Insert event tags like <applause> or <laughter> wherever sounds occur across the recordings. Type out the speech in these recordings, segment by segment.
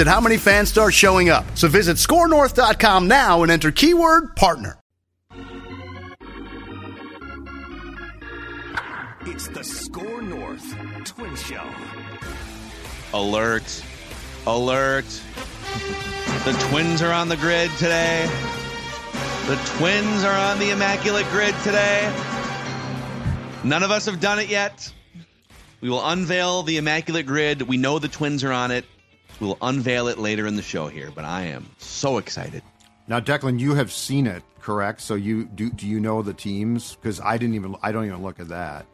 at how many fans start showing up. So visit scorenorth.com now and enter keyword partner. It's the Score North Twin Show. Alert. Alert. The twins are on the grid today. The twins are on the immaculate grid today. None of us have done it yet. We will unveil the immaculate grid. We know the twins are on it. We will unveil it later in the show here, but I am so excited. Now, Declan, you have seen it, correct? So you do. Do you know the teams? Because I didn't even. I don't even look at that.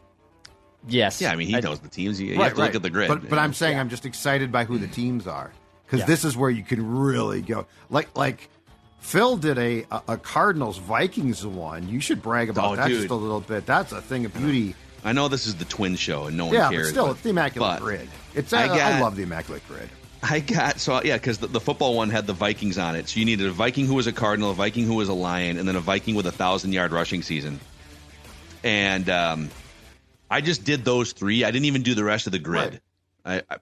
Yes. Yeah, I mean, he I- knows the teams. You, you have to look at the grid. But, but I'm saying I'm just excited by who the mm-hmm. teams are because Yeah. this is where you can really go. Like like Phil did a a, a Cardinals Vikings one. You should brag about Oh, that dude. just a little bit. That's a thing of beauty. I know this is the twin show and no one yeah, cares. but still, but- it's the immaculate grid. It's I I, I love the immaculate grid. I got so yeah, because the, the football one had the Vikings on it. So you needed a Viking who was a Cardinal, a Viking who was a Lion, and then a Viking with a thousand yard rushing season. And um, I just did those three. I didn't even do the rest of the grid. I, I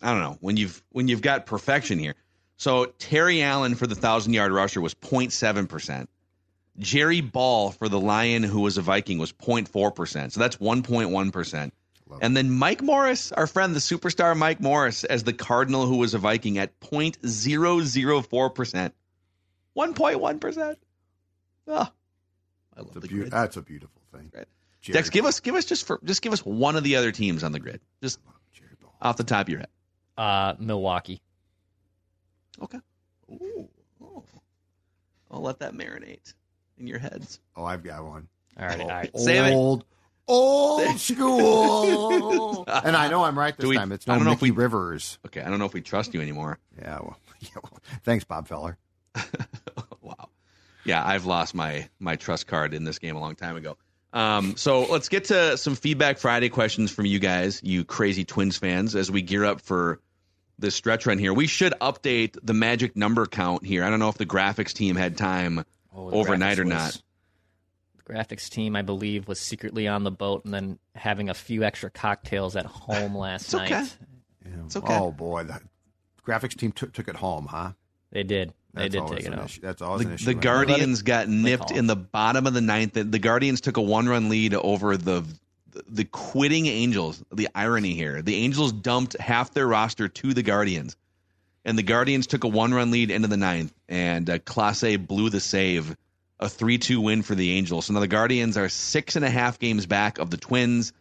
I don't know when you've when you've got perfection here. So Terry Allen for the thousand yard rusher was 07 percent. Jerry Ball for the Lion, who was a Viking, was 0.4 percent. So that's 1.1 percent. And then Mike Morris, our friend, the superstar Mike Morris, as the Cardinal, who was a Viking at 0.004 percent. 1.1 percent. Oh, I love It's the beau- grid. that's a beautiful thing. Right. Dex, give us give us just for just give us one of the other teams on the grid, just Jerry off the top of your head. Uh, Milwaukee. Okay. Ooh. Oh. I'll let that marinate in your heads. Oh, I've got one. All right, all right. Save it. old, old <laughs> school. and I know I'm right this we- time. It's I don't know if Mickey we- Rivers. Okay, I don't know if we trust you anymore. Yeah, well, <laughs> yeah, well, thanks, Bob Feller. <laughs> wow. Yeah, I've lost my my trust card in this game a long time ago. Um, so let's get to some feedback Friday questions from you guys, you crazy Twins fans, as we gear up for this stretch run here. We should update the magic number count here. I don't know if the graphics team had time Oh, overnight graphics or was- not. The graphics team, I believe, was secretly on the boat and then having a few extra cocktails at home <laughs> last It's okay. night. Yeah. It's okay. Oh boy, the graphics team took took it home, huh? They did. They That's did take it home. issue. That's always The, an issue. the right? Guardians got nipped in the bottom of the ninth. The, the Guardians took a one run lead over the the quitting Angels. The irony here: the Angels dumped half their roster to the Guardians, and the Guardians took a one run lead into the ninth. And uh, Clase blew the save, a three two win for the Angels. So now the Guardians are six and a half games back of the Twins,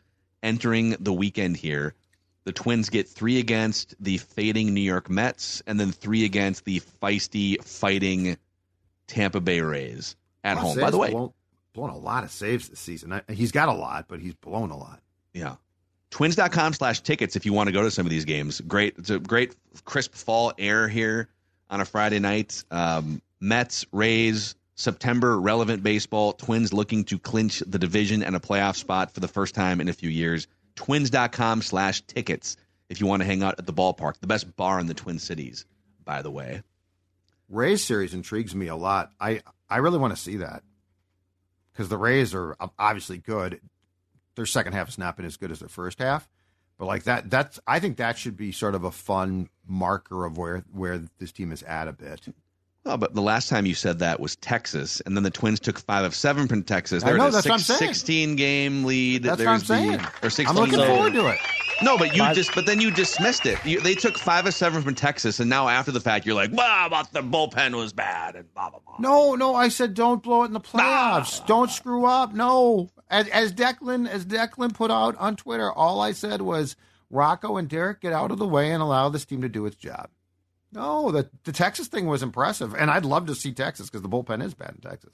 entering the weekend here. The Twins get three against the fading New York Mets, and then three against the feisty, fighting Tampa Bay Rays at home. By the way, blown, blown a lot of saves this season. I, he's got a lot, but he's blown a lot. yeah. Twins.com slash tickets if you want to go to some of these games. Great. It's a great crisp fall air here on a Friday night. Um, Mets, Rays, September relevant baseball. Twins looking to clinch the division and a playoff spot for the first time in a few years. Twins.com slash tickets if you want to hang out at the ballpark. The best bar in the Twin Cities, by the way. Rays series intrigues me a lot. I I really want to see that because the Rays are obviously good. Their second half has not been as good as their first half, but like that, that's I think that should be sort of a fun marker of where where this team is at a bit. Well, but the last time you said that was Texas, and then the Twins took five of seven from Texas. I They're know, at a that's what I'm saying. 16 game lead. That's There's what I'm saying. The, or 16 I'm looking game- forward to it. No, but you Five- just but then you dismissed it. You, they took five of seven from Texas, and now after the fact, you're like, "Blah, but the bullpen was bad," and blah blah blah. No, no, I said don't blow it in the playoffs. Don't screw up. No, as, as Declan as Declan put out on Twitter, all I said was Rocco and Derek get out of the way and allow this team to do its job. No, the the Texas thing was impressive, and I'd love to see Texas because the bullpen is bad in Texas.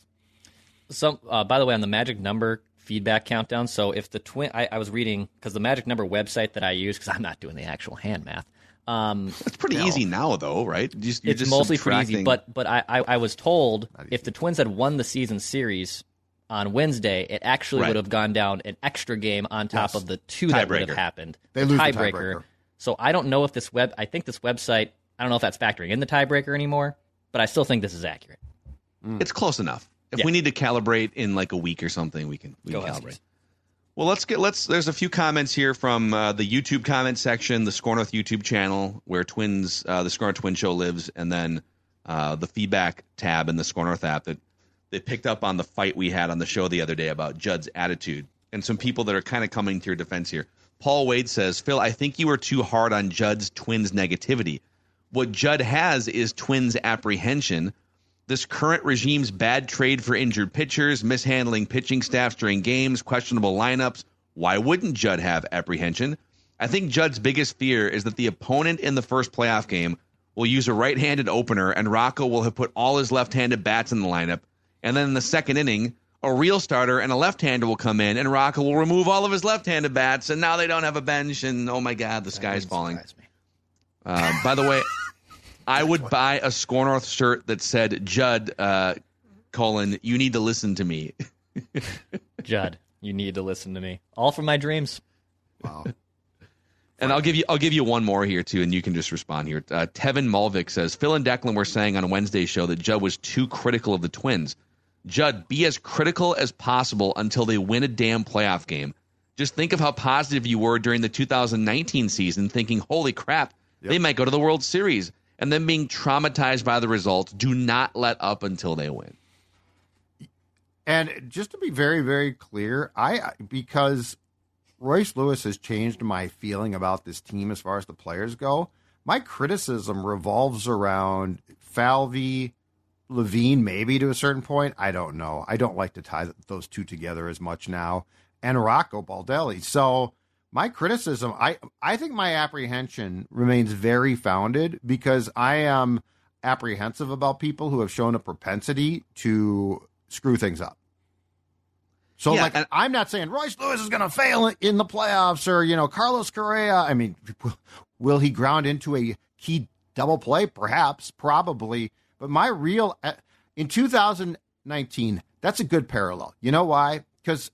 Some, uh, by the way, on the magic number feedback countdown. So if the twin, I, I was reading because the magic number website that I use because I'm not doing the actual hand math. Um, It's pretty easy now, though, right? You just, you're it's just mostly pretty easy. subtracting- But but I, I I was told if the Twins had won the season series on Wednesday, it actually Right. would have gone down an extra game on top Yes. of the two that would have happened. They The lose the tiebreaker. So I don't know if this web. I think this website. I don't know if that's factoring in the tiebreaker anymore. But I still think this is accurate. it's close enough. If Yeah. we need to calibrate in like a week or something, we can we Go can Huskies. calibrate. Well, let's get let's. There's a few comments here from uh, the YouTube comment section, the Score North YouTube channel, where Twins, uh, the Score North Twin Show lives, and then uh, the feedback tab in the Score North app that they picked up on the fight we had on the show the other day about Judd's attitude, and some people that are kind of coming to your defense here. Paul Wade says, Phil, I think you were too hard on Judd's Twins negativity. What Judd has is Twins apprehension this current regime's bad trade for injured pitchers, mishandling pitching staffs during games, questionable lineups. Why wouldn't Judd have apprehension? I think Judd's biggest fear is that the opponent in the first playoff game will use a right handed opener and Rocco will have put all his left handed bats in the lineup. And then in the second inning, a real starter and a left hander will come in and Rocco will remove all of his left handed bats. And now they don't have a bench. And oh my God, the sky's falling. Uh, by the way, <laughs> I would buy a Score North shirt that said Judd uh, colon You need to listen to me. <laughs> Judd, you need to listen to me. All from my dreams. Wow. <laughs> And I'll give you I'll give you one more here too, and you can just respond here. Uh, Tevin Malvik says Phil and Declan were saying on Wednesday's show that Judd was too critical of the Twins. Judd, be as critical as possible until they win a damn playoff game. Just think of how positive you were during the 2019 season, thinking, "Holy crap, they might go to the World Series," and then being traumatized by the results. Do not let up until they win. And just to be very, very clear, I because Royce Lewis has changed my feeling about this team as far as the players go. My criticism revolves around Falvey, Levine, maybe to a certain point. I don't know. I don't like to tie those two together as much now, and Rocco Baldelli. So my criticism, I I think my apprehension remains very founded because I am apprehensive about people who have shown a propensity to screw things up. So, Yeah, like, and- I'm not saying Royce Lewis is going to fail in the playoffs or, you know, Carlos Correa. I mean, will, he ground into a key double play? Perhaps, probably. But my real, uh, in 2019, that's a good parallel. You know why? Because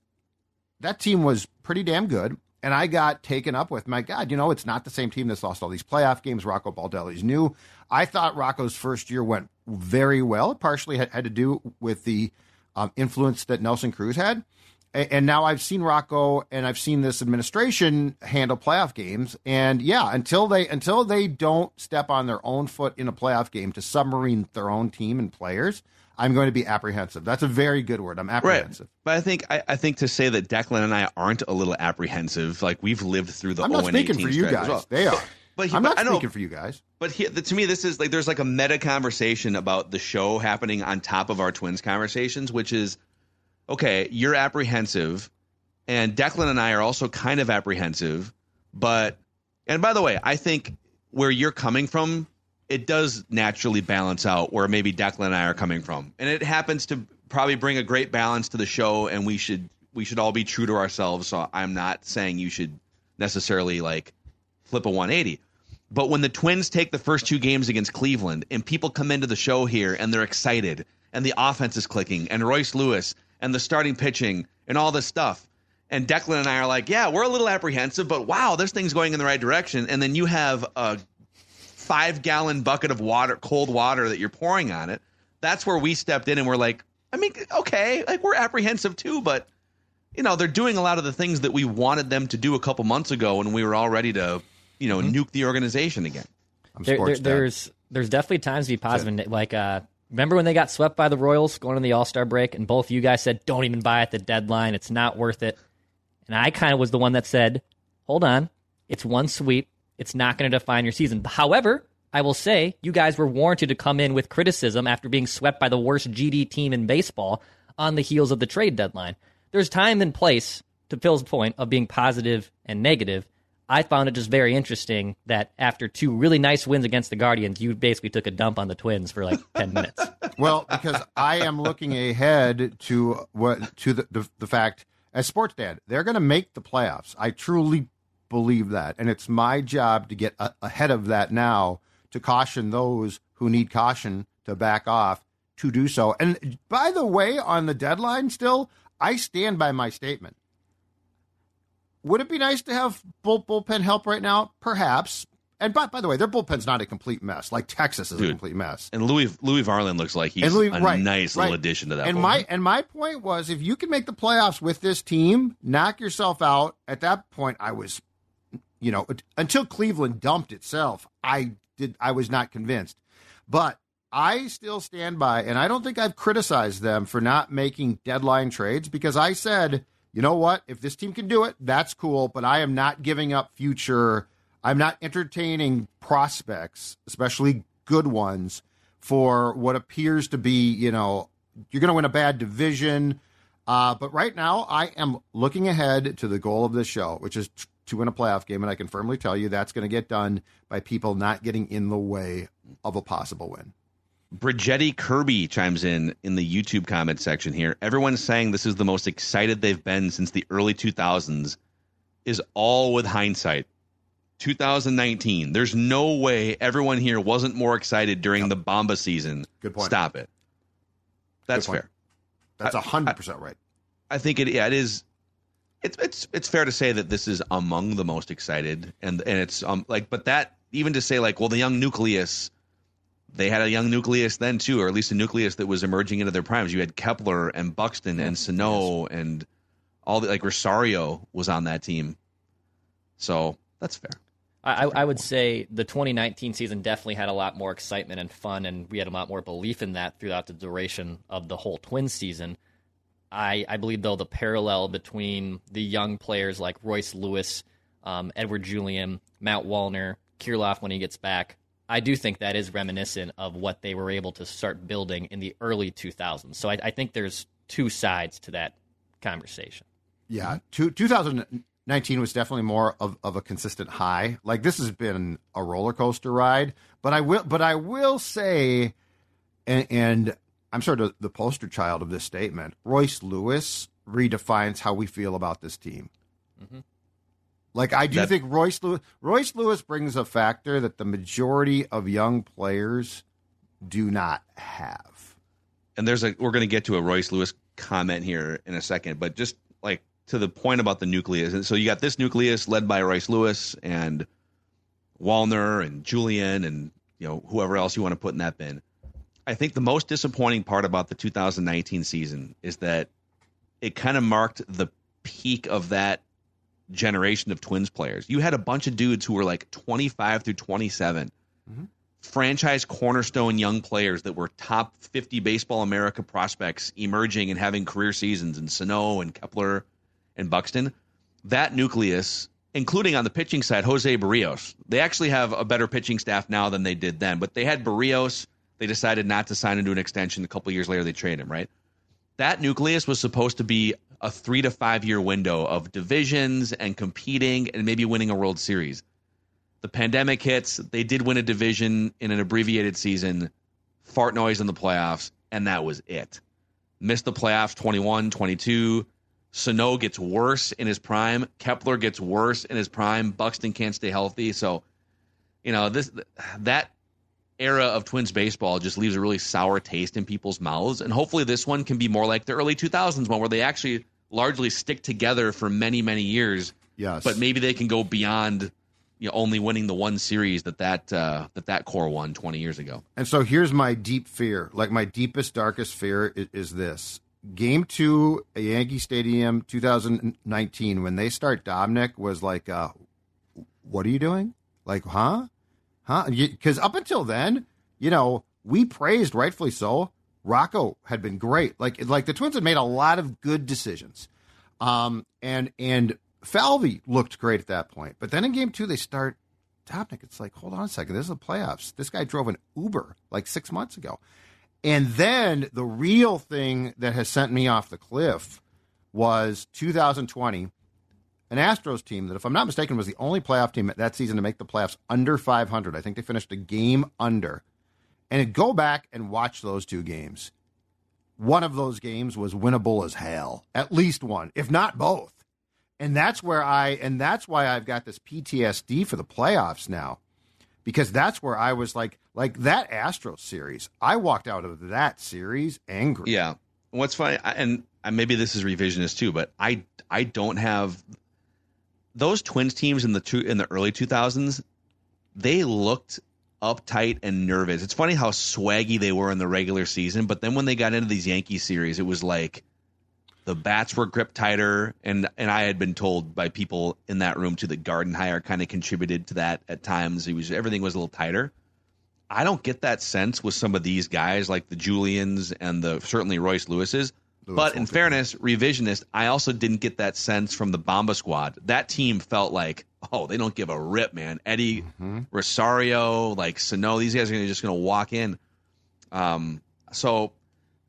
that team was pretty damn good. And I got taken up with, my God, you know, it's not the same team that's lost all these playoff games. Rocco Baldelli's new. I thought Rocco's first year went very well. It partially had, had to do with the um, influence that Nelson Cruz had. A- And now I've seen Rocco and I've seen this administration handle playoff games. And yeah, until they until they don't step on their own foot in a playoff game to submarine their own team and players, I'm going to be apprehensive. That's a very good word. I'm apprehensive. Right. But I think I, I think to say that Declan and I aren't a little apprehensive, like we've lived through the I'm not speaking for you guys. well. They are. <laughs> But he- I'm but not know- speaking for you guys. But here, to me, this is like there's like a meta conversation about the show happening on top of our twins conversations, which is okay. You're apprehensive, and Declan and I are also kind of apprehensive. But and by the way, I think where you're coming from, it does naturally balance out where maybe Declan and I are coming from, and it happens to probably bring a great balance to the show. And we should we should all be true to ourselves. So I'm not saying you should necessarily like flip a 180. But when the Twins take the first two games against Cleveland and people come into the show here and they're excited and the offense is clicking and Royce Lewis and the starting pitching and all this stuff, and Declan and I are like, yeah, we're a little apprehensive, but wow, this thing's going in the right direction. And then you have a five gallon bucket of water, cold water that you're pouring on it. That's where we stepped in and we're like, I mean, okay, like we're apprehensive too, but you know, they're doing a lot of the things that we wanted them to do a couple months ago when we were all ready to, you know, nuke the organization again. I'm There, there, there's there's definitely times to be positive. and, Like, uh, remember when they got swept by the Royals going to the All Star break, and both of you guys said, "Don't even buy at the deadline; it's not worth it." And I kind of was the one that said, "Hold on, It's one sweep. It's not going to define your season. However, I will say you guys were warranted to come in with criticism after being swept by the worst GD team in baseball on the heels of the trade deadline. There's time and place, to Phil's point, of being positive and negative. I found it just very interesting that after two really nice wins against the Guardians, you basically took a dump on the Twins for like 10 minutes. <laughs> Well, because I am looking ahead to what to the, the, the fact as sports dad, they're going to make the playoffs. I truly believe that, and it's my job to get a, ahead of that now to caution those who need caution to back off to do so. And by the way, on the deadline, still, I stand by my statement. Would it be nice to have bull, bullpen help right now? Perhaps. And by, by the way, their bullpen's not a complete mess. Like Texas is Dude. a complete mess. And Louis Louie Varland looks like he's Louis- a right, nice right. little addition to that. And bullpen. my and my point was, if you can make the playoffs with this team, knock yourself out. At that point, I was, you know, until Cleveland dumped itself, I did. I was not convinced, but I still stand by, and I don't think I've criticized them for not making deadline trades because I said, you know what, if this team can do it, that's cool, but I am not giving up future. I'm not entertaining prospects, especially good ones, for what appears to be, you know, you're going to win a bad division. Uh, but right now, I am looking ahead to the goal of this show, which is to win a playoff game. And I can firmly tell you that's going to get done by people not getting in the way of a possible win. Brigetti Kirby chimes in in the YouTube comment section here. Everyone's saying this is the most excited they've been since the early 2000s. Is all with hindsight. 2019. There's no way everyone here wasn't more excited during the Bomba season. Good point. Stop it. That's fair. That's a hundred percent right. I think it yeah, it is it's it's it's fair to say that this is among the most excited and and it's um like but that even to say like well the young nucleus they had a young nucleus then too or at least a nucleus that was emerging into their primes. You had Kepler and Buxton and Sano and all the like Rosario was on that team. So that's fair. I, I would say the 2019 season definitely had a lot more excitement and fun, and we had a lot more belief in that throughout the duration of the whole Twins season. I, I believe, though, the parallel between the young players like Royce Lewis, um, Edouard Julien, Matt Wallner, Kirilloff when he gets back, I do think that is reminiscent of what they were able to start building in the early 2000s. So I, I think there's two sides to that conversation. Yeah, two, 2019 was definitely more of, of a consistent high. Like this has been a roller coaster ride, but I will, but I will say, and, and I'm sort of the poster child of this statement. Royce Lewis redefines how we feel about this team. Mm-hmm. Like I do That- think Royce Lewis, Royce Lewis brings a factor that the majority of young players do not have. and there's a we're going to get to a Royce Lewis comment here in a second, but just like to the point about the nucleus. And so you got this nucleus led by Royce Lewis and Wallner and Julien and you know whoever else you want to put in that bin. I think the most disappointing part about the 2019 season is that it kind of marked the peak of that generation of Twins players. You had a bunch of dudes who were like 25 through 27 mm-hmm. franchise cornerstone young players that were top 50 baseball America prospects emerging and having career seasons and Sano and Kepler and Buxton. That nucleus, including on the pitching side, Jose Berrios. They actually have a better pitching staff now than they did then, but they had Berrios. They decided not to sign into an extension. A couple years later, they traded him, right? That nucleus was supposed to be a three to five year window of divisions and competing and maybe winning a World Series the pandemic hits. They did win a division in an abbreviated season, fart noise in the playoffs, and that was it. Missed the playoffs 21, 22. Sano gets worse in his prime. Kepler gets worse in his prime. Buxton can't stay healthy. So, you know, this that era of Twins baseball just leaves a really sour taste in people's mouths. And hopefully this one can be more like the early 2000s one where they actually largely stick together for many, many years Yes, but maybe they can go beyond you know, only winning the one series that that uh, that that core won 20 years ago. And so here's my deep fear. Like my deepest, darkest fear is, is this. Game two at Yankee Stadium 2019, when they start Dobnak, was like, uh, what are you doing? Like, huh? Huh? Because up until then, you know, we praised, rightfully so, Rocco had been great. Like, like the Twins had made a lot of good decisions. Um, and, and Falvey looked great at that point, but then in game two they start Dobnak. It's like, hold on a second, this is the playoffs. This guy drove an Uber like six months ago, and then the real thing that has sent me off the cliff was 2020, an Astros team that, if I'm not mistaken, was the only playoff team that season to make the playoffs under 500. I think they finished a game under. And go back and watch those two games. One of those games was winnable as hell, at least one, if not both. And that's where I, and that's why I've got this PTSD for the playoffs now, because that's where I was like, like that Astros series. I walked out of that series angry. Yeah. What's funny, and maybe this is revisionist too, but I I don't have those Twins teams in the two in the early 2000s. They looked uptight and nervous. It's funny how swaggy they were in the regular season, but then when they got into these Yankee series, it was like the bats were gripped tighter, and and I had been told by people in that room too that Gardenhire kind of contributed to that at times. It was everything was a little tighter. I don't get that sense with some of these guys like the Juliens and the certainly Royce Lewis's. But in fairness, revisionist, I also didn't get that sense from the Bomba squad. That team felt like, oh, they don't give a rip, man. Eddie mm-hmm. Rosario, like Sano, these guys are just going to walk in. Um, so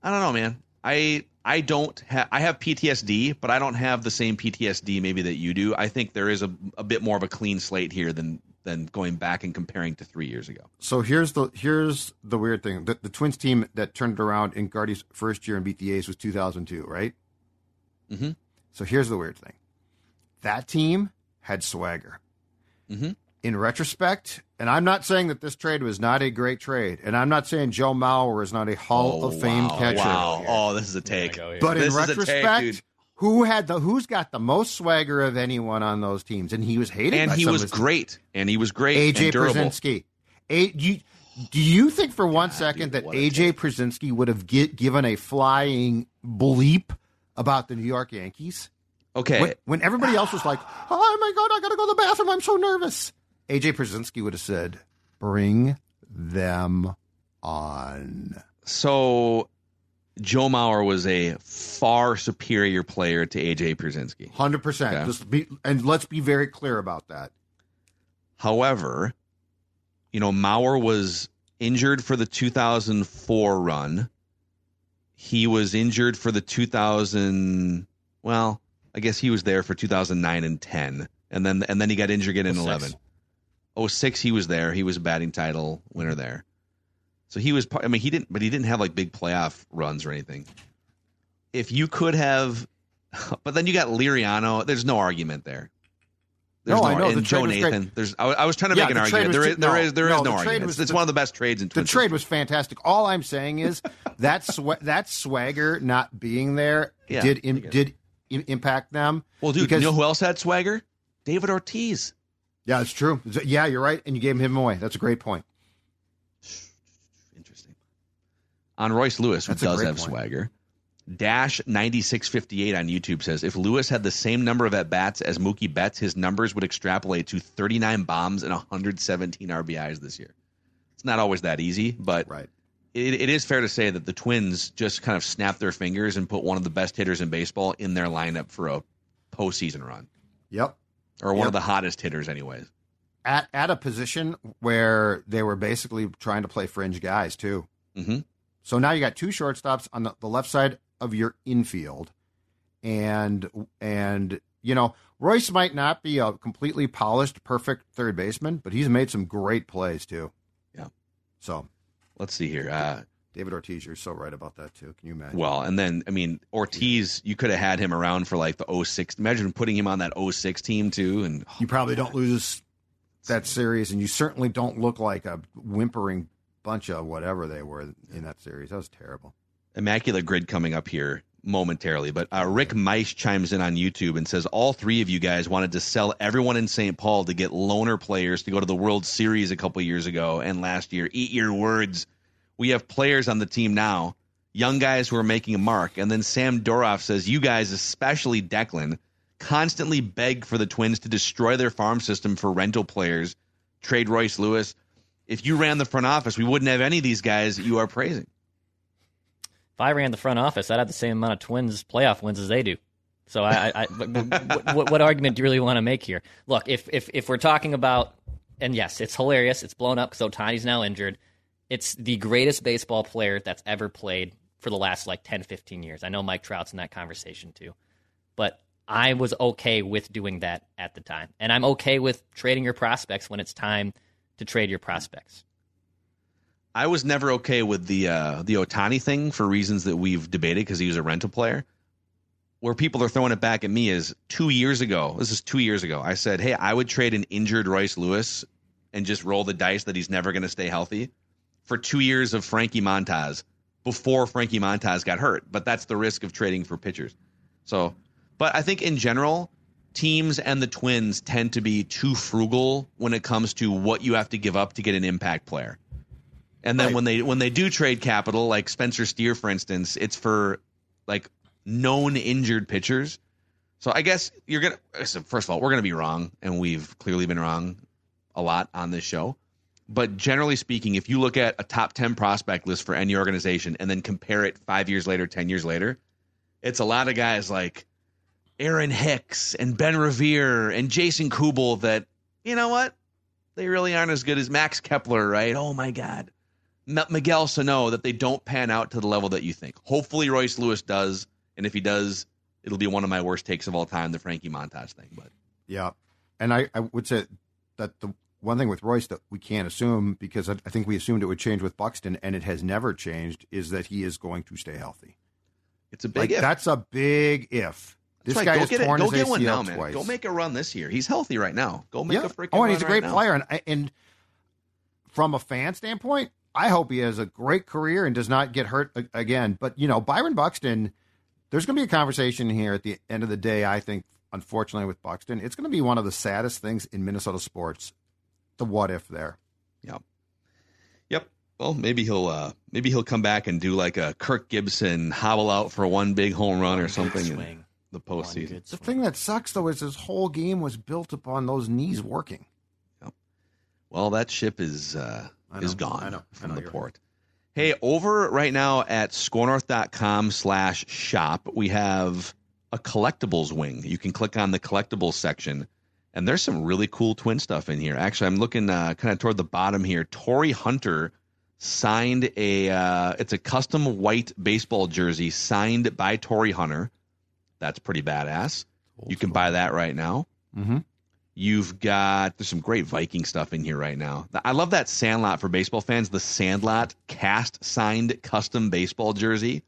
I don't know, man. I I don't have I have PTSD, but I don't have the same PTSD maybe that you do. I think there is a, a bit more of a clean slate here than than going back and comparing to three years ago. So here's the here's the weird thing: the, the Twins team that turned it around in Gardy's first year and beat the A's was 2002, right? Mm-hmm. So here's the weird thing: that team had swagger. Mm-hmm. In retrospect, and I'm not saying that this trade was not a great trade, and I'm not saying Joe Mauer is not a Hall oh, of Fame wow, catcher. Wow! Oh, this is a take. But this in retrospect, take, who had the who's got the most swagger of anyone on those teams, and he was hated. And he was great. And he was great. AJ Pierzynski. A, you, do you think for one God, second dude, that AJ Pierzynski would have get, given a flying bleep about the New York Yankees? Okay. When, when everybody else was like, <sighs> "Oh my God, I gotta go to the bathroom. I'm so nervous." AJ Pierzynski would have said, "Bring them on." So Joe Mauer was a far superior player to AJ Pierzynski. Hundred percent. Just be and let's be very clear about that. However, you know Mauer was injured for the 2004 run. He was injured for the 2000. Well, I guess he was there for 2009 and 10, and then and then he got injured again in 11. 06 he was there. He was a batting title winner there. So he was. I mean, he didn't, but he didn't have like big playoff runs or anything. If you could have, <laughs> but then you got Liriano. There's no argument there. There's no, no I know. And the Joe Nathan. Great. There's. I, I, was trying to make yeah, an argument. There is, no, there is, there is no, no the argument. Was, it's the, one of the best trades in. The trade was fantastic. All I'm saying is that sw- that swagger not being there yeah, did Im- did Im- impact them. Well, dude, because, you know who else had swagger? David Ortiz. Yeah, it's true. Yeah, you're right, and you gave him away. That's a great point. On Royce Lewis, who That's does have point. swagger. Dash 9658 on YouTube says if Lewis had the same number of at bats as Mookie Betts, his numbers would extrapolate to 39 bombs and 117 RBIs this year. It's not always that easy, but right. it, it is fair to say that the Twins just kind of snapped their fingers and put one of the best hitters in baseball in their lineup for a postseason run. Yep. Or one yep. of the hottest hitters, anyways. At at a position where they were basically trying to play fringe guys too. Mm-hmm. So now you got two shortstops on the, the left side of your infield, and and you know Royce might not be a completely polished, perfect third baseman, but he's made some great plays too. Yeah. So let's see here. Uh, David Ortiz, you're so right about that too. Can you imagine? Well, and then I mean Ortiz, you could have had him around for like the 06. Imagine putting him on that 06 team too, and you probably don't lose that series, and you certainly don't look like a whimpering bunch of whatever they were in that series. That was terrible. Immaculate grid coming up here momentarily, but uh, Rick Meisch chimes in on YouTube and says all three of you guys wanted to sell everyone in St. Paul to get loaner players to go to the World Series a couple years ago and last year. Eat your words. We have players on the team now, young guys who are making a mark. And then Sam Doroff says you guys, especially Declan, constantly beg for the Twins to destroy their farm system for rental players. Trade Royce Lewis if you ran the front office, we wouldn't have any of these guys that you are praising. If I ran the front office, I'd have the same amount of Twins playoff wins as they do. So I, I, I <laughs> what, what, argument do you really want to make here? Look, if if if we're talking about, and yes, it's hilarious. It's blown up because Ohtani's now injured. It's the greatest baseball player that's ever played for the last like 10, 15 years. I know Mike Trout's in that conversation too, but I was okay with doing that at the time, and I'm okay with trading your prospects when it's time to trade your prospects. I was never okay with the uh, the Ohtani thing for reasons that we've debated because he was a rental player where people are throwing it back at me is two years ago. This is two years ago. I said, hey, I would trade an injured Royce Lewis and just roll the dice that he's never going to stay healthy for two years of Frankie Montas before Frankie Montas got hurt. But that's the risk of trading for pitchers. So, but I think in general, teams and the Twins tend to be too frugal when it comes to what you have to give up to get an impact player. And then right. when they when they do trade capital, like Spencer Steer, for instance, it's for like known injured pitchers. So I guess you're gonna. So First of all, we're gonna be wrong, and we've clearly been wrong a lot on this show. But generally speaking, if you look at a top ten prospect list for any organization and then compare it five years later, ten years later, it's a lot of guys like Aaron Hicks and Ben Revere and Jason Kubel that you know what they really aren't as good as Max Kepler, right? Oh my God, Miguel Sano that they don't pan out to the level that you think. Hopefully, Royce Lewis does. And if he does, it'll be one of my worst takes of all time, the Frankie Montas thing. But yeah, and I, I would say that the one thing with Royce that we can't assume because I, I think we assumed it would change with Buxton, and it has never changed, is that he is going to stay healthy. It's a big like, if. That's a big if. This right. guy go is get torn it. Go his get one now, twice. man. Go make a run this year. He's healthy right now. Go make yeah. a freaking. Run. Oh, and he's a great right player, and and from a fan standpoint, I hope he has a great career and does not get hurt again. But you know, Byron Buxton there's going to be a conversation here at the end of the day, I think, unfortunately, with Buxton. It's going to be one of the saddest things in Minnesota sports. The what if there. Yep. Yep. Well, maybe he'll uh, maybe he'll come back and do like a Kirk Gibson hobble out for one big home run or something in the postseason. The thing that sucks though is his whole game was built upon those knees working. Yep. Well, that ship is uh, is gone I know. from I know the port. Hey, over right now at scorenorth.com slash shop, we have a collectibles wing. You can click on the collectibles section, and there's some really cool twin stuff in here. Actually, I'm looking uh, kind of toward the bottom here. Torii Hunter signed a, uh, it's a custom white baseball jersey signed by Torii Hunter. That's pretty badass. Old you can buy that right now. Mm-hmm. You've got there's some great Viking stuff in here right now. I love that Sandlot for baseball fans. The Sandlot cast signed custom baseball jersey.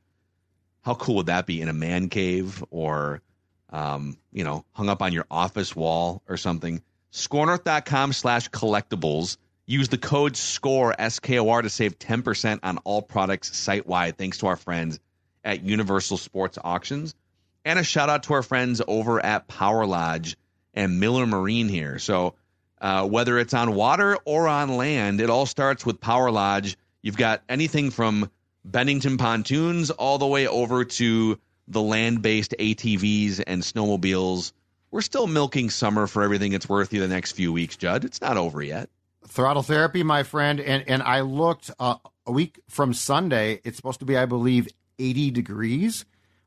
How cool would that be in a man cave or, um, you know, hung up on your office wall or something? Scorenorth.com slash collectibles. Use the code SCORE, S K O R, to save 10% on all products site wide, thanks to our friends at Universal Sports Auctions. And a shout out to our friends over at Power Lodge and Miller Marine here. So uh, whether it's on water or on land, it all starts with Power Lodge. You've got anything from Bennington pontoons all the way over to the land based ATVs and snowmobiles. We're still milking summer for everything it's worth you the next few weeks, Judd. It's not over yet. Throttle therapy, my friend. And, and I looked uh, a week from Sunday. It's supposed to be, I believe, 80 degrees.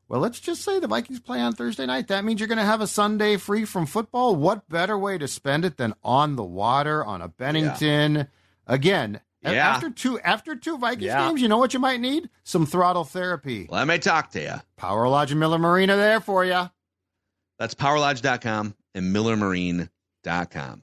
Well, let's just say the Vikings play on Thursday night. That means you're going to have a Sunday free from football. What better way to spend it than on the water on a Bennington? Yeah. Again, yeah. after two after two Vikings yeah. games, you know what you might need? Some throttle therapy. Let me talk to you. Power Lodge and Miller Marine there for you. That's powerlodge.com and millermarine.com.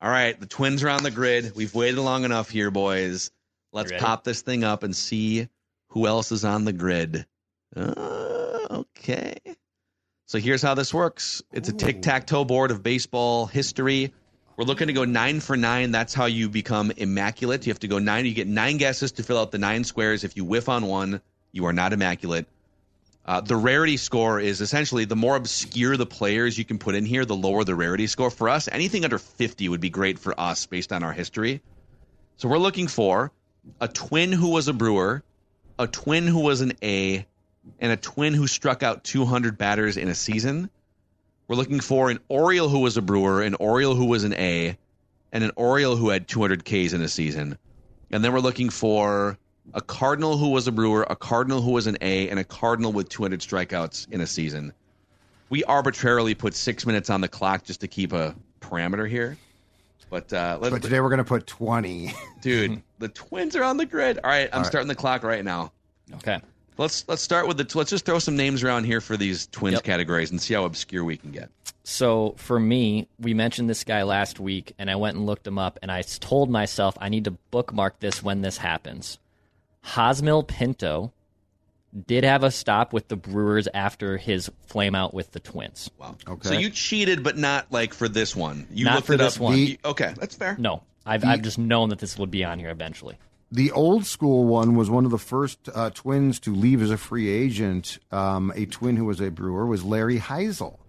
All right, the Twins are on the grid. We've waited long enough here, boys. Let's pop this thing up and see who else is on the grid. Uh, okay. So here's how this works it's a tic tac toe board of baseball history. We're looking to go nine for nine. That's how you become immaculate. You have to go nine. You get nine guesses to fill out the nine squares. If you whiff on one, you are not immaculate. Uh, the rarity score is essentially the more obscure the players you can put in here, the lower the rarity score. For us, anything under 50 would be great for us based on our history. So we're looking for a twin who was a brewer, a twin who was an A, and a twin who struck out 200 batters in a season. We're looking for an Oriole who was a brewer, an Oriole who was an A, and an Oriole who had 200 Ks in a season. And then we're looking for a Cardinal who was a brewer, a Cardinal who was an A, and a Cardinal with 200 strikeouts in a season. We arbitrarily put six minutes on the clock just to keep a parameter here. But, uh, let's, But today we're going to put 20. <laughs> dude, the Twins are on the grid. All right, I'm All right. starting the clock right now. Okay. Let's let's start with the. Let's just throw some names around here for these Twins Yep. categories and see how obscure we can get. So for me, we mentioned this guy last week, and I went and looked him up, and I told myself I need to bookmark this when this happens. Josmil Pinto did have a stop with the Brewers after his flame out with the Twins. Wow. Okay. So you cheated, but not like for this one. You Not looked for it this up. one. You- okay, that's fair. No, I've, I've just known that this would be on here eventually. The old school one was one of the first uh, twins to leave as a free agent. Um, a twin who was a brewer was Larry Hisle.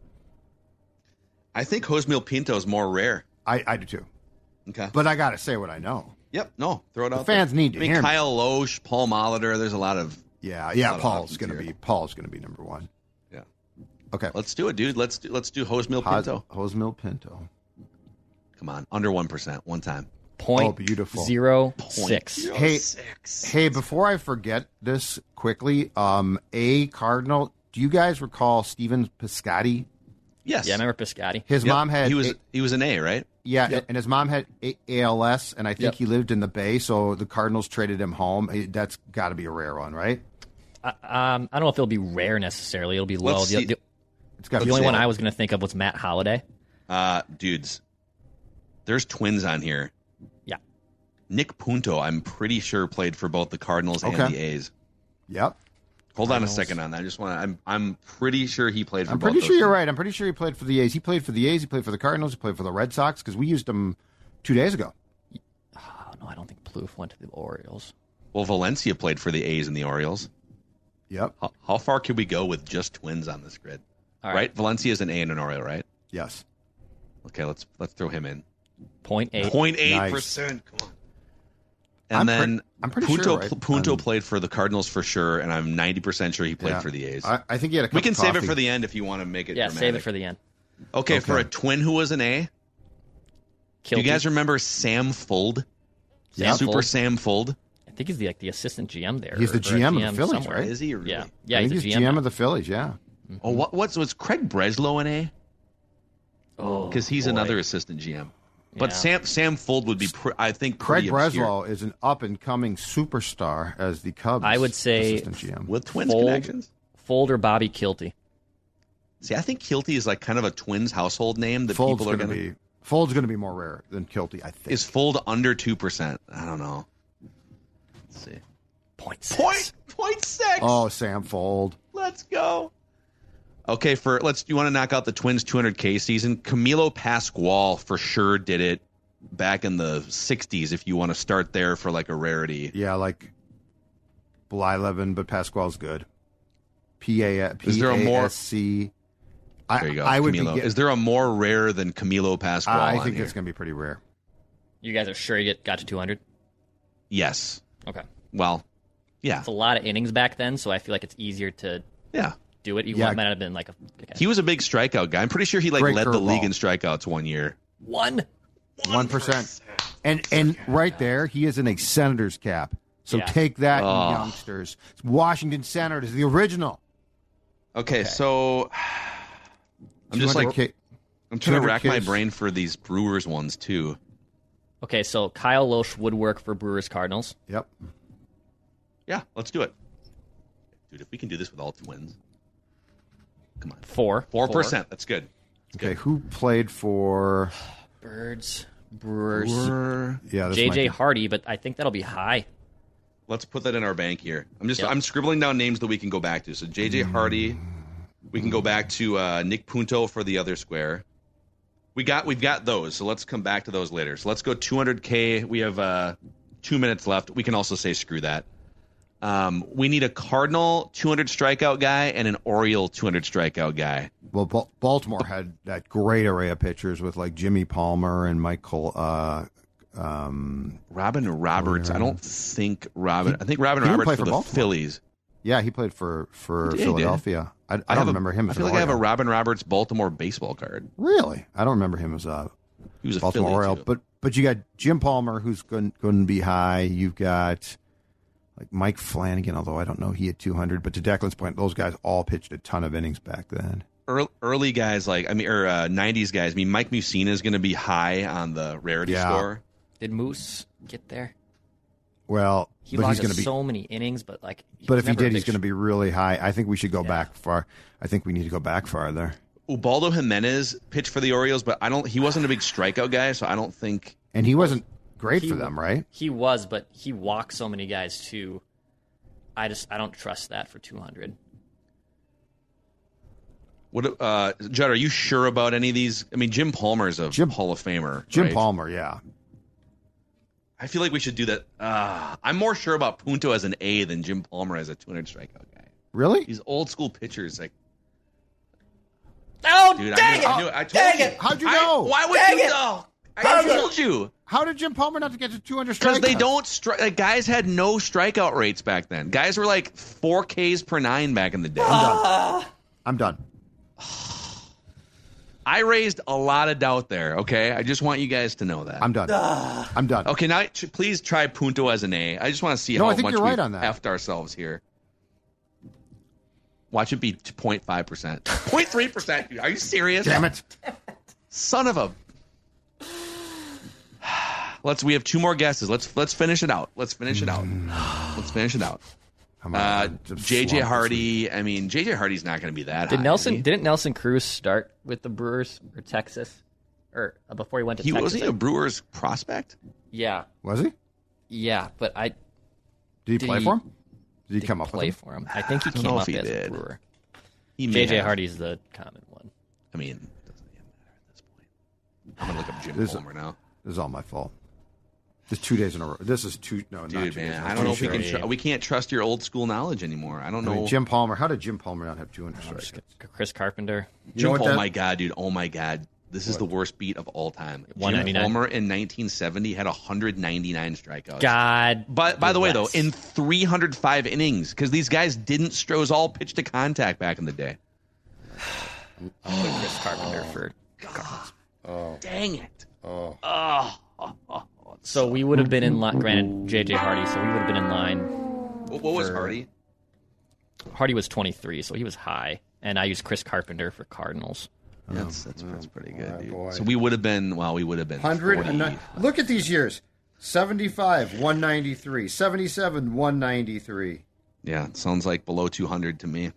I think Josmil Pinto is more rare. I, I do too. Okay. But I got to say what I know. Yep. No, throw it The out. fans there. need to I mean, hear me. Kyle Lohse, Paul Molitor. There's a lot of. Yeah, yeah. lot of Paul's going to here. be Paul's going to be number one. Yeah. Okay. Let's do it, dude. Let's do, let's do Josmil Hos- Pinto. Josmil Pinto. Come on, under one percent, one time. Point Oh, beautiful. zero six. Hey, hey, before I forget this quickly, um, a Cardinal. Do you guys recall Stephen Piscotty? Yes. Yeah, I remember Piscotty. His Yep. mom had He was a- he was an A, right? Yeah, and his mom had ALS, and I think Yep. he lived in the Bay, so the Cardinals traded him home. That's got to be a rare one, right? I, um, I don't know if it'll be rare necessarily. It'll be low. Let's The, the, It's got the only one low. I was going to think of was Matt Holliday. Uh, dudes, there's twins on here. Yeah. Nick Punto, I'm pretty sure played for both the Cardinals and the A's. Yep. Hold on a second on that. I just want to. I'm I'm pretty sure he played for. I'm both pretty those sure you're teams. right. I'm pretty sure he played for the A's. He played for the A's. He played for the Cardinals. He played for the Red Sox because we used him two days ago. Oh no, I don't think Plouffe went to the Orioles. Well, Valencia played for the A's and the Orioles. Yep. How, how far can we go with just twins on this grid? All right. right. Valencia is an A and an Oriole, right? Yes. Okay, let's let's throw him in. Point eight. Point eight percent. Come on. And I'm pre- then I'm pretty Punto, sure, right? Punto Um, played for the Cardinals for sure, and I'm 90 percent sure he played Yeah. for the A's. I, I think he had a. Cup we can of save it for the end if you want to make it. Yeah, save it for the end. Okay, for a twin who was an A. Do Kielty. you guys remember Sam Fuld? Sam Super Fuld. Sam Fuld. I think he's the like the assistant GM there. He's the or- or GM of the Phillies, somewhere. right? Is he really? Yeah, I yeah, think he's he's GM. GM of the Phillies. Yeah. Oh, what, what's was Craig Breslow an A? oh, Because he's boy. another assistant GM. But Yeah. Sam Sam Fuld would be, pr- I think, Craig pretty obscure. Breslow is an up and coming superstar as the Cubs. I would say- GM. with Twins Fuld. connections. Fuld or Bobby Kielty. See, I think Kielty is like kind of a Twins household name that Fuld's people are going to going to. be Fuld's going to be more rare than Kielty. I think. Is Fuld under two percent? I don't know. Let's see. Point six. Point point six. oh, Sam Fuld. Let's go. Okay, for let's. You want to knock out the Twins 200K season? Camilo Pascual for sure did it back in the 60s. If you want to start there for like a rarity, Yeah, like Blyleven, but Pasquale's good. P A P Is there a A more- S C. I there you go. I would Camilo. be. get- Is there a more rare than Camilo Pascual? I on think here? it's going to be pretty rare. You guys are sure you get got to 200? yes. Okay. Well, yeah, It's a lot of innings back then, so I feel like it's easier to yeah. Do it. Even Yeah. though it might have been like a okay. He was a big strikeout guy. I'm pretty sure he like Great led the curveball. league in strikeouts one year. one. One percent. And and right there, he is in a Senator's cap. So Yeah. take that, Oh. youngsters. Washington Senators, the original. Okay, so I'm just like 200K I'm trying to 200 rack my brain for these Brewers ones too. Okay, so Kyle Lohse would work for Brewers Cardinals. Yep. Yeah, let's do it, dude. If we can do this with all twins, come on, Four. four percent. That's good. Okay, who played for? <sighs> Birds, Brewers, Yeah, this might JJ be- Hardy, but I think that'll be high. Let's put that in our bank here. I'm just Yep. I'm scribbling down names that we can go back to. So JJ Hardy, we can go back to uh, Nick Punto for the other square. We got we've got those. So let's come back to those later. So let's go 200k. We have uh, two minutes left. We can also say screw that. Um, we need a Cardinal 200 strikeout guy and an Oriole 200 strikeout guy. Well, Ba- Baltimore had that great array of pitchers with like Jimmy Palmer and Michael. Uh, um, Robin Roberts. I don't think Robin. I think Robin Roberts play for, for the Baltimore. Phillies. yeah, he played for for He. Philadelphia. I, I, I don't have a- remember him. I feel like I have a Robin Roberts Baltimore baseball card. Really, I don't remember him as a He was a Baltimore Oriole. But but you got Jim Palmer, who's going going to be high. You've got like Mike Flanagan, although I don't know he had 200. But to Declan's point, those guys all pitched a ton of innings back then. early, early guys like I mean, or uh, '90s guys. I mean, Mike Mussina is going to be high on the rarity Yeah. score. Did Moose get there? Well, He but he's logged going to be. so many innings, but like. but if he did, he's going to be really high. I think we should go Yeah. back far. I think we need to go back farther. Ubaldo Jimenez pitched for the Orioles, but I don't. He wasn't a big strikeout guy, so I don't think. And he wasn't great He- for them, right? He was, but he walked so many guys too. I just I don't trust that for 200. What, uh, Judd? Are you sure about any of these? I mean, Jim Palmer's a Jim- Hall of Famer. Jim right? Palmer, yeah. I feel like we should do that. Uh, I'm more sure about Punto as an A than Jim Palmer as a 200 strikeout guy. Really? These old school pitchers, like Oh dude, dang I, knew, it! I knew. I told Dang you. it! How'd you I- know? why would Dang you it! know? I How'd you- told you. How did Jim Palmer not get to 200 strikeouts? Because they don't strike. Like, guys had no strikeout rates back then. Guys were like four Ks per nine back in the day. I'm done. <sighs> I raised a lot of doubt there. Okay, I just want you guys to know that. I'm done. <sighs> I'm done. okay, now please try Punto as an A. I just want to see No, how I think much you're we've right on that. effed ourselves here. Watch it be 0.5 percent, <laughs> 0.3 percent. Are you serious? Damn it. son of a. Let's. We have two more guesses. Let's let's finish it out. Let's finish it out. Let's finish it out. Come on, Uh, JJ slumped this week. Hardy. I mean, JJ Hardy's not going to be that. Did high, Nelson? is he? Didn't Nelson Cruz start with the Brewers or Texas, or uh, before he went to Texas? He Texas? wasn't he a Brewers prospect. yeah, Was he? yeah, but I Did he Did play he- for him? Did he didn't come up play with him? for him. I think he I came up he as did. a Brewer. He may JJ have. Hardy's the common one. I mean, it doesn't even matter at this point. I'm gonna look up Jim This- Palmer now, This is all my fault. This is two days in a row. This is two. No, not two dude. days in Man, a I row. don't know if we can. Tr- we can't trust your old school knowledge anymore. I don't I know. mean, Jim Palmer. How did Jim Palmer not have 200 strikeouts? Chris Carpenter. You know Jim what that- Oh my god, dude. Oh my god. This is the worst beat of all time. Jim Palmer in 1970 had 199 strikeouts. God. But by the way, though, in 305 innings, because these guys didn't Strohs all pitch to contact back in the day. I'll put Chris Carpenter for. <sighs> God. Dang it! Oh. So we would have been in line. Granted, JJ Hardy. So we would have been in line. What, what was For- Hardy? Hardy was 23, so he was high, and I used Chris Carpenter for Cardinals. Oh, that's that's, that's pretty good, oh, dude. boy. So we would have been well, we would have been 100 and Look at these years 75, 193, 77, 193. Yeah, sounds like below 200 to me.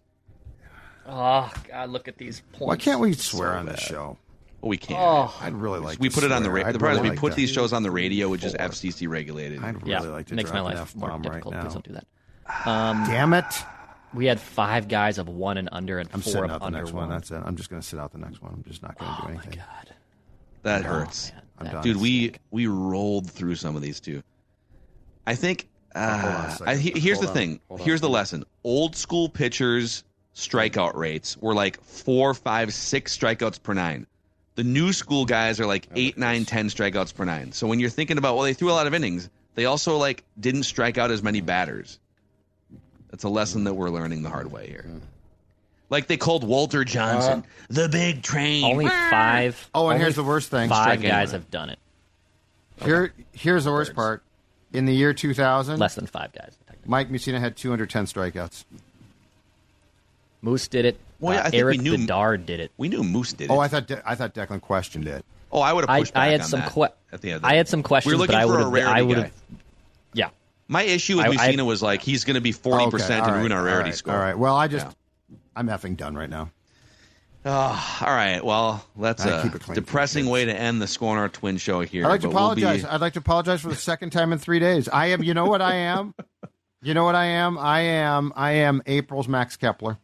Oh God, look at these points. Why can't we swear on this show? Well, we can't. Oh. I'd really like we to put it on the radio. The problem really is we like put these shows on the radio, which is FCC regulated. I'd really Yeah, like to makes drop my life more difficult. right Please don't do that. Um, <sighs> Damn it. we had five guys of one and under, and I'm four sitting of out the under next one. one. That's it. I'm just going to sit out the next one. I'm just not going to do anything. Oh my god, that hurts, man, that dude. We sick. we rolled through some of these too. I think. hold on a Uh. I, here's Hold the on. thing. Hold on. Here's the lesson. Old school pitchers' strikeout rates were like four, five, six strikeouts per nine. The new school guys are like eight, nine, ten strikeouts per nine. So when you're thinking about well, they threw a lot of innings. They also like didn't strike out as many batters. That's a lesson that we're learning the hard way here. Like they called Walter Johnson uh, the big train. only five. Oh, and only here's the worst thing. Five guys anyone. have done it. Here, here's the worst part. In the year 2000, Less than five guys. Mike Mussina had 210 strikeouts. Moose did it. Well, yeah, Uh, I think we Eric knew- Bedard did it. we knew Moose did it. Oh, I thought De- I thought Declan questioned it. oh, I would have I, pushed back I had on some that que- at the end. Of the I had some questions, We're looking but I for would have. I would have. Yeah. My issue with I- I- Mussina was like he's going to be forty percent Okay, and all ruin right, our rarity all right, score. All right. Well, I just Yeah. I'm effing done right now. Ah, all right. Well, that's I a clean depressing way to end the Score on Our Twin show here. I'd like to but we'll be- apologize. I'd like to apologize for the second time in three days. I am. You know what I am. You know what I am. I am. I am April's Max Kepler.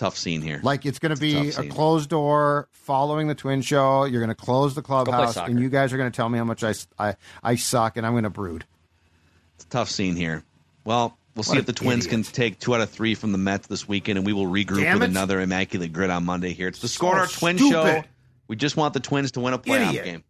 A tough scene here. Like it's going to be tough a closed door following the Twin Show. You're going to close the clubhouse, and you guys are going to tell me how much I, I I suck, and I'm going to brood. It's a tough scene here. Well, we'll see if the Twins idiot. can take two out of three from the Mets this weekend, and we will regroup Damn with it. another immaculate grid on Monday here. It's the So Score Our Twin. Show. We just want the Twins to win a playoff Idiot. game.